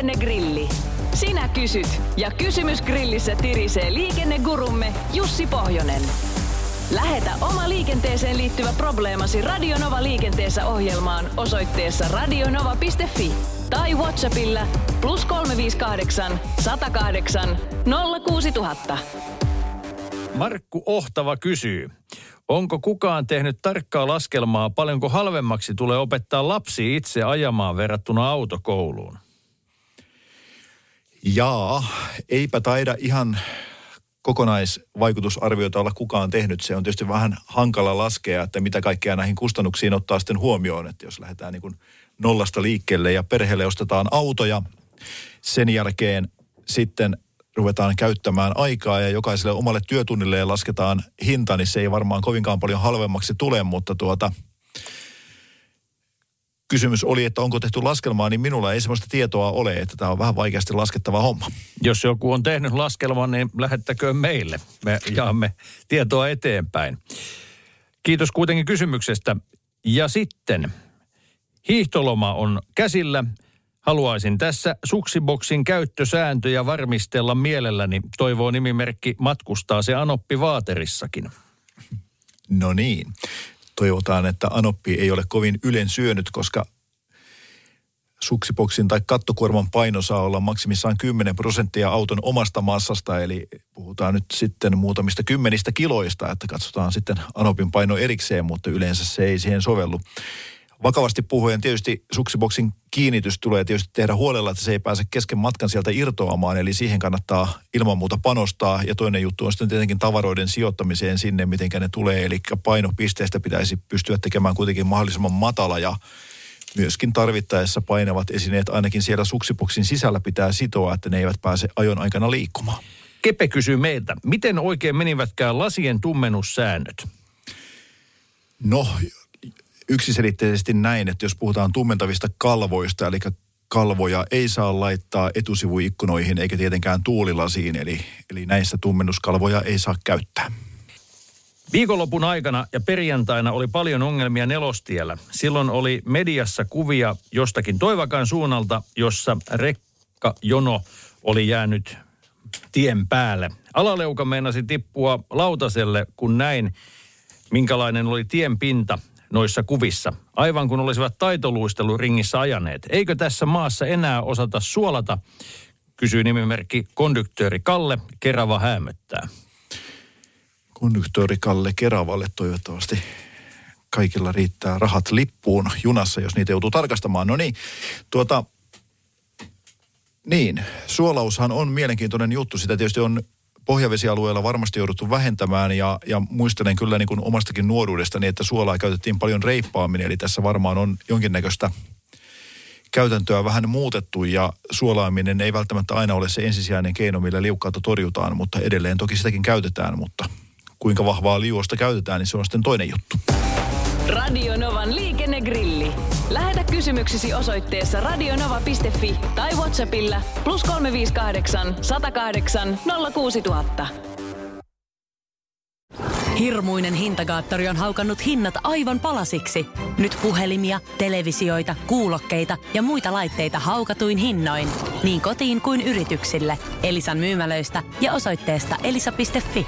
Liikennegrilli. Sinä kysyt ja kysymys grillissä tirisee liikennegurumme Jussi Pohjonen. Lähetä oma liikenteeseen liittyvä probleemasi Radionova liikenteessä ohjelmaan osoitteessa radionova.fi tai Whatsappilla plus 358 108 06000. Markku Ohtava kysyy, onko kukaan tehnyt tarkkaa laskelmaa, paljonko halvemmaksi tulee opettaa lapsi itse ajamaan verrattuna autokouluun? Jaa, eipä taida ihan kokonaisvaikutusarvioita olla kukaan tehnyt. Se on tietysti vähän hankala laskea, että mitä kaikkea näihin kustannuksiin ottaa sitten huomioon. Että jos lähdetään niin kuin nollasta liikkeelle ja perheelle ostetaan autoja, sen jälkeen sitten ruvetaan käyttämään aikaa ja jokaiselle omalle työtunnille lasketaan hinta, niin se ei varmaan kovinkaan paljon halvemmaksi tule, mutta tuota, kysymys oli, että onko tehty laskelmaa, niin minulla ei sellaista tietoa ole, että tämä on vähän vaikeasti laskettava homma. Jos joku on tehnyt laskelman, niin lähettäköön meille. Me jaamme tietoa eteenpäin. Kiitos kuitenkin kysymyksestä. Ja sitten, hiihtoloma on käsillä. Haluaisin tässä suksiboksin käyttösääntöjä varmistella mielelläni. Toivoo nimimerkki matkustaa se Anoppi Vaaterissakin. No niin. Toivotaan, että Anoppi ei ole kovin ylen syönyt, koska suksipoksin tai kattokuorman paino saa olla maksimissaan 10 prosenttia auton omasta massasta, eli puhutaan nyt sitten muutamista kymmenistä kiloista, että katsotaan sitten Anopin paino erikseen, mutta yleensä se ei siihen sovellu. Vakavasti puhuen tietysti suksiboksin kiinnitys tulee tietysti tehdä huolella, että se ei pääse kesken matkan sieltä irtoamaan, eli siihen kannattaa ilman muuta panostaa. Ja toinen juttu on sitten tietenkin tavaroiden sijoittamiseen sinne, miten ne tulee, eli painopisteestä pitäisi pystyä tekemään kuitenkin mahdollisimman matala ja myöskin tarvittaessa painavat esineet ainakin siellä suksipoksin sisällä pitää sitoa, että ne eivät pääse ajon aikana liikkumaan. Kepe kysyy meiltä, miten oikein menivätkään lasien tummennussäännöt? No, yksiselitteisesti näin, että jos puhutaan tummentavista kalvoista, eli kalvoja ei saa laittaa etusivuikkunoihin eikä tietenkään tuulilasiin, eli, eli näissä tummennuskalvoja ei saa käyttää. Viikonlopun aikana ja perjantaina oli paljon ongelmia nelostiellä. Silloin oli mediassa kuvia jostakin Toivakan suunnalta, jossa rekkajono oli jäänyt tien päälle. Alaleuka meinasi tippua lautaselle, kun näin, minkälainen oli tien pinta noissa kuvissa. Aivan kun olisivat taitoluisteluringissä ajaneet. Eikö tässä maassa enää osata suolata, kysyy nimimerkki konduktööri Kalle, Kerava hämöttää. Konduktööri Kalle Keravalle toivottavasti kaikilla riittää rahat lippuun junassa, jos niitä joutuu tarkastamaan. No niin, tuota, niin, suolaushan on mielenkiintoinen juttu. Sitä tietysti on pohjavesialueella varmasti jouduttu vähentämään ja, ja muistelen kyllä niin kuin omastakin nuoruudestani, että suolaa käytettiin paljon reippaammin, eli tässä varmaan on jonkinnäköistä käytäntöä vähän muutettu ja suolaaminen ei välttämättä aina ole se ensisijainen keino, millä liukkautta torjutaan, mutta edelleen toki sitäkin käytetään, mutta kuinka vahvaa liuosta käytetään, niin se on sitten toinen juttu. Radio Novan liikennegrilli. Lähetä kysymyksesi osoitteessa radionova.fi tai Whatsappilla plus 358 108 06000. Hirmuinen hintakaattori on haukannut hinnat aivan palasiksi. Nyt puhelimia, televisioita, kuulokkeita ja muita laitteita haukatuin hinnoin. Niin kotiin kuin yrityksille. Elisan myymälöistä ja osoitteesta elisa.fi.